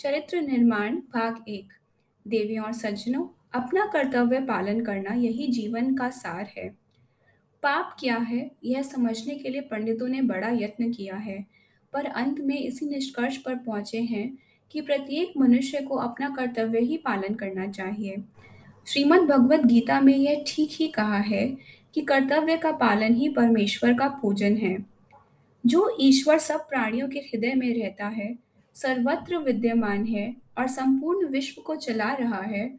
चरित्र निर्माण, भाग एक। देवियों और सज्जनों, अपना कर्तव्य पालन करना यही जीवन का सार है। पाप क्या है, यह समझने के लिए पंडितों ने बड़ा यत्न किया है। पर अंत में इसी निष्कर्ष पर पहुँचे हैं कि प्रत्येक मनुष्य को अपना कर्तव्य ही पालन करना चाहिए। श्रीमद् भगवत गीता में यह ठीक ही कहा है कि कर्तव्य का पालन ही परमेश्वर का पूजन है। जो ईश्वर सब प्राणियों के हृदय में रहता है सर्वत्र विद्यमान है और संपूर्ण विश्व को चला रहा है,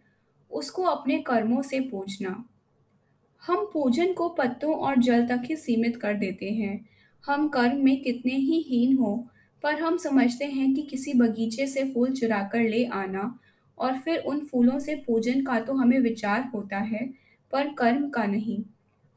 उसको अपने कर्मों से पूजना। हम पूजन को पत्तों और जल तक ही सीमित कर देते हैं। हम कर्म में कितने ही हीन हो, पर हम समझते हैं कि किसी बगीचे से फूल चुरा कर ले आना और फिर उन फूलों से पूजन का तो हमें विचार होता है, पर कर्म का नहीं।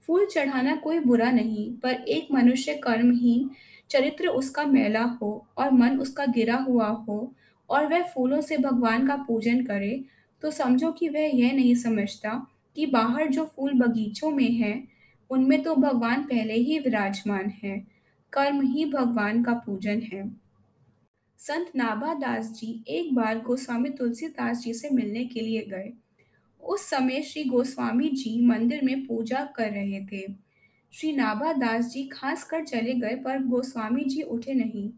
फूल चढ़ाना कोई बुरा नहीं, पर एक मनुष्य कर्महीन चरित्र उसका मैला हो और मन उसका गिरा हुआ हो और वह फूलों से भगवान का पूजन करे तो समझो कि वह यह नहीं समझता कि बाहर जो फूल बगीचों में हैं, उनमें तो भगवान पहले ही विराजमान है, कर्म ही भगवान का पूजन है। संत नाभादास जी एक बार गोस्वामी तुलसीदास जी से मिलने के लिए गए। उस समय श्री गोस्वामी जी मंदिर में पूजा कर रहे थे। श्री नाभादास जी खास कर चले गए, पर गोस्वामी जी उठे नहीं।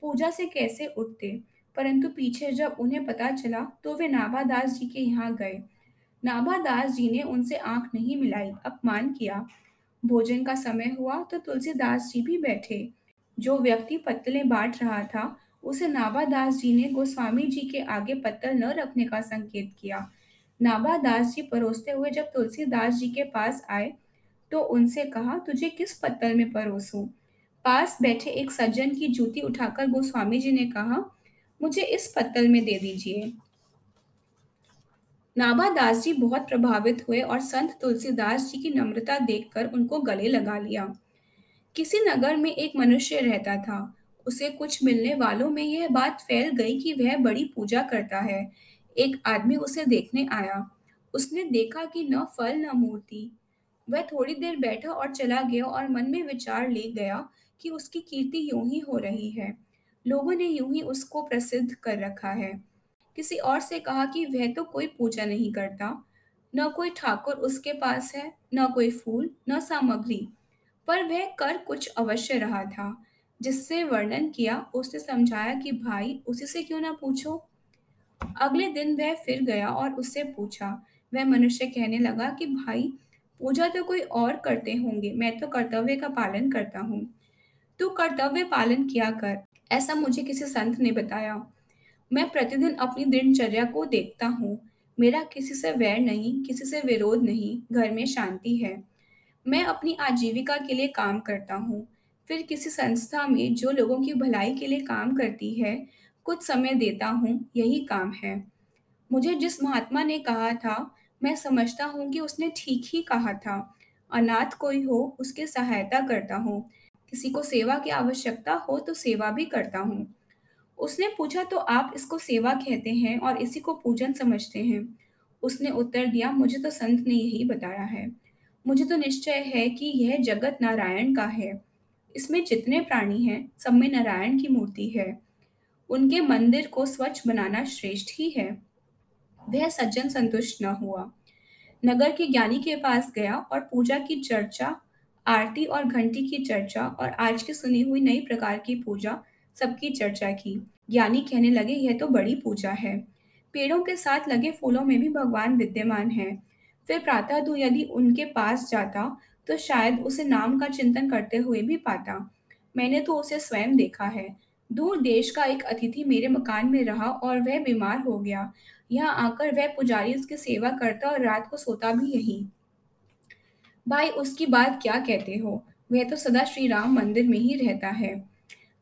पूजा से कैसे उठते? परंतु पीछे जब उन्हें पता चला तो वे नाभादास जी के यहाँ गए। नाभादास जी ने उनसे आँख नहीं मिलाई, अपमान किया। भोजन का समय हुआ तो तुलसीदास जी भी बैठे। जो व्यक्ति पत्तलें बांट रहा था, उसे नाभादास जी ने गोस्वामी जी के आगे पत्तल न रखने का संकेत किया। नाभादास जी परोसते हुए जब तुलसीदास जी के पास आए तो उनसे कहा, तुझे किस पत्तल में परोसूं? पास बैठे एक सज्जन की जूती उठाकर गोस्वामी जी ने कहा, मुझे इस पत्तल में दे दीजिए। नाभादास जी बहुत प्रभावित हुए और संत तुलसीदास जी की नम्रता देखकर उनको गले लगा लिया। किसी नगर में एक मनुष्य रहता था। उसे कुछ मिलने वालों में यह बात फैल गई कि वह बड़ी पूजा करता है। एक आदमी उसे देखने आया। उसने देखा कि न फल, न मूर्ति। वह थोड़ी देर बैठा और चला गया और मन में विचार ले गया कि उसकी कीर्ति यूँ ही हो रही है। लोगों ने यूँ ही उसको प्रसिद्ध कर रखा है। किसी और से कहा कि वह तो कोई पूजा नहीं करता। न कोई ठाकुर उसके पास है, न कोई फूल, न सामग्री। पर वह कर कुछ अवश्य रहा था, जिससे वर्णन किया, उसने समझाया कि भाई, उसी से क्यों ना पूछो? अगले दिन वह फिर गया और उससे पूछा। वह मनुष्य कहने लगा कि, भाई, पूजा तो कोई और करते होंगे, मैं तो कर्तव्य का पालन करता हूँ। तू कर्तव्य पालन किया कर, ऐसा मुझे किसी संत ने बताया। मैं प्रतिदिन अपनी दिनचर्या को देखता हूँ। मेरा किसी से वैर नहीं, किसी से विरोध नहीं, घर में शांति है। मैं अपनी आजीविका के लिए काम करता हूँ। फिर किसी संस्था में जो लोगों की भलाई के लिए काम करती है कुछ समय देता हूँ, यही काम है। मुझे जिस महात्मा ने कहा था, मैं समझता हूँ कि उसने ठीक ही कहा था। अनाथ कोई हो, उसकी सहायता करता हूँ। किसी को सेवा की आवश्यकता हो तो सेवा भी करता हूँ। उसने पूछा तो आप इसको सेवा कहते हैं और इसी को पूजन समझते हैं? उसने उत्तर दिया, मुझे तो संत ने यही बताया है। मुझे तो निश्चय है कि यह जगत नारायण का है। इसमें जितने प्राणी हैं, सब में नारायण की मूर्ति है। उनके मंदिर को स्वच्छ बनाना श्रेष्ठ ही है। वह सज्जन संतुष्ट न हुआ। नगर के ज्ञानी के पास गया और पूजा की चर्चा, आरती और घंटी की चर्चा और आज की सुनी हुई नई प्रकार की पूजा, सबकी चर्चा की। ज्ञानी कहने लगे, यह तो बड़ी पूजा है। पेड़ों के साथ लगे फूलों में भी भगवान विद्यमान है। फिर प्रातः दू यदि उनके पास जाता तो शायद उसे नाम का चिंतन करते हुए भी पाता। मैंने तो उसे स्वयं देखा है। दूर देश का एक अतिथि मेरे मकान में रहा और वह बीमार हो गया। यहाँ आकर वह पुजारी उसकी सेवा करता और रात को सोता भी यही। भाई, उसकी बात क्या कहते हो? वह तो सदा श्री राम मंदिर में ही रहता है।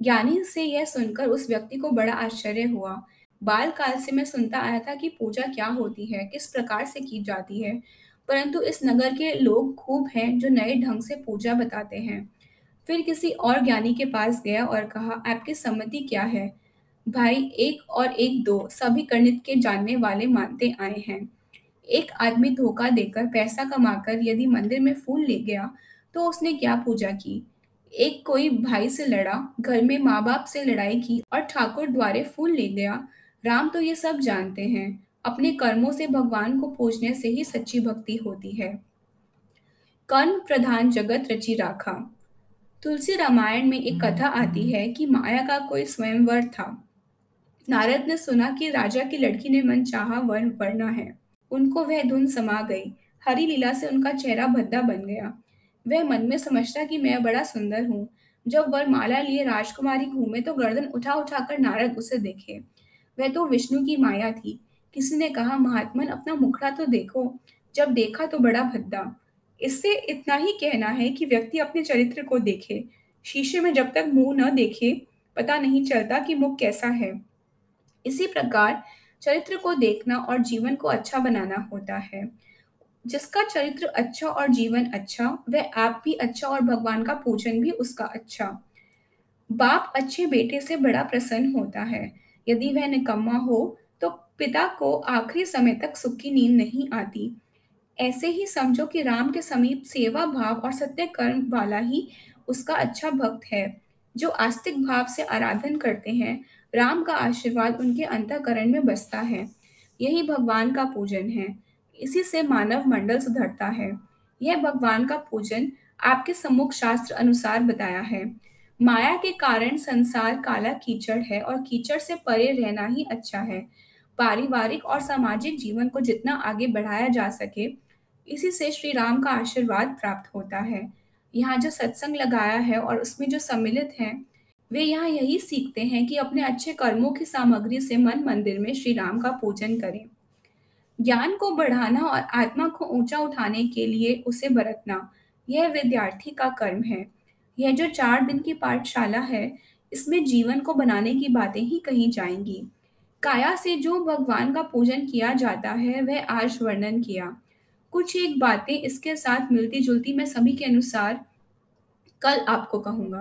ज्ञानी से यह सुनकर उस व्यक्ति को बड़ा आश्चर्य हुआ। बाल काल से मैं सुनता आया था कि पूजा क्या होती है, किस प्रकार से की जाती है। परंतु इस नगर के लोग खूब हैं जो नए ढंग से पूजा बताते हैं। फिर किसी और ज्ञानी के पास गया और कहा, आपकी सम्मति क्या है? भाई, एक और एक दो सभी गणित के जानने वाले मानते आए हैं। एक आदमी धोखा देकर पैसा कमाकर यदि मंदिर में फूल ले गया तो उसने क्या पूजा की? एक कोई भाई से लड़ा, घर में माँ बाप से लड़ाई की और ठाकुर द्वारे फूल ले गया? राम तो ये सब जानते हैं। अपने कर्मों से भगवान को पूजने से ही सच्ची भक्ति होती है। कर्म प्रधान जगत रचि राखा। तुलसी रामायण में एक कथा आती है कि माया का कोई स्वयंवर था। नारद ने सुना कि राजा की लड़की ने मन चाहा वर वरना है। उनको वह धुन समा गई। हरी लीला से उनका चेहरा भद्दा बन गया। वह मन में समझता कि मैं बड़ा सुंदर हूँ। जब वर माला लिए राजकुमारी घूमे तो गर्दन उठा उठाकर नारद उसे देखे। वह तो विष्णु की माया थी। किसी ने कहा, महात्मन, अपना मुखड़ा तो देखो। जब देखा तो बड़ा भद्दा। इससे इतना ही कहना है कि व्यक्ति अपने चरित्र को देखे, शीशे में जब तक मुँह न देखे, पता नहीं चलता कि मुख कैसा है। इसी प्रकार चरित्र को देखना और जीवन को अच्छा बनाना होता है। जिसका चरित्र अच्छा और जीवन अच्छा वह आप भी अच्छा और भगवान का पूजन भी उसका अच्छा। बाप अच्छे बेटे से बड़ा प्रसन्न होता है। यदि वह निकम्मा हो तो पिता को आखिरी समय तक सुख की नींद नहीं आती। ऐसे ही समझो कि राम के समीप सेवा भाव और सत्य कर्म वाला ही उसका अच्छा भक्त है, जो आस्तिक भाव से आराधन करते हैं। राम का आशीर्वाद उनके अंतकरण में बसता है। यही भगवान का पूजन है। इसी से मानव मंडल सुधरता है। यह भगवान का पूजन आपके सम्मुख शास्त्र अनुसार बताया है। माया के कारण संसार काला कीचड़ है और कीचड़ से परे रहना ही अच्छा है। पारिवारिक और सामाजिक जीवन को जितना आगे बढ़ाया जा सके इसी से श्री राम का आशीर्वाद प्राप्त होता है। यहाँ जो सत्संग लगाया है और उसमें जो सम्मिलित हैं, वे यहाँ यही सीखते हैं कि अपने अच्छे कर्मों की सामग्री से मन मंदिर में श्री राम का पूजन करें। ज्ञान को बढ़ाना और आत्मा को ऊँचा उठाने के लिए उसे बरतना, यह विद्यार्थी का कर्म है। यह जो चार दिन की पाठशाला है, इसमें जीवन को बनाने की बातें ही कही जाएँगी। काया से जो भगवान का पूजन किया जाता है, वह आज वर्णन किया। कुछ एक बातें इसके साथ मिलती जुलती मैं सभी के अनुसार कल आपको कहूँगा।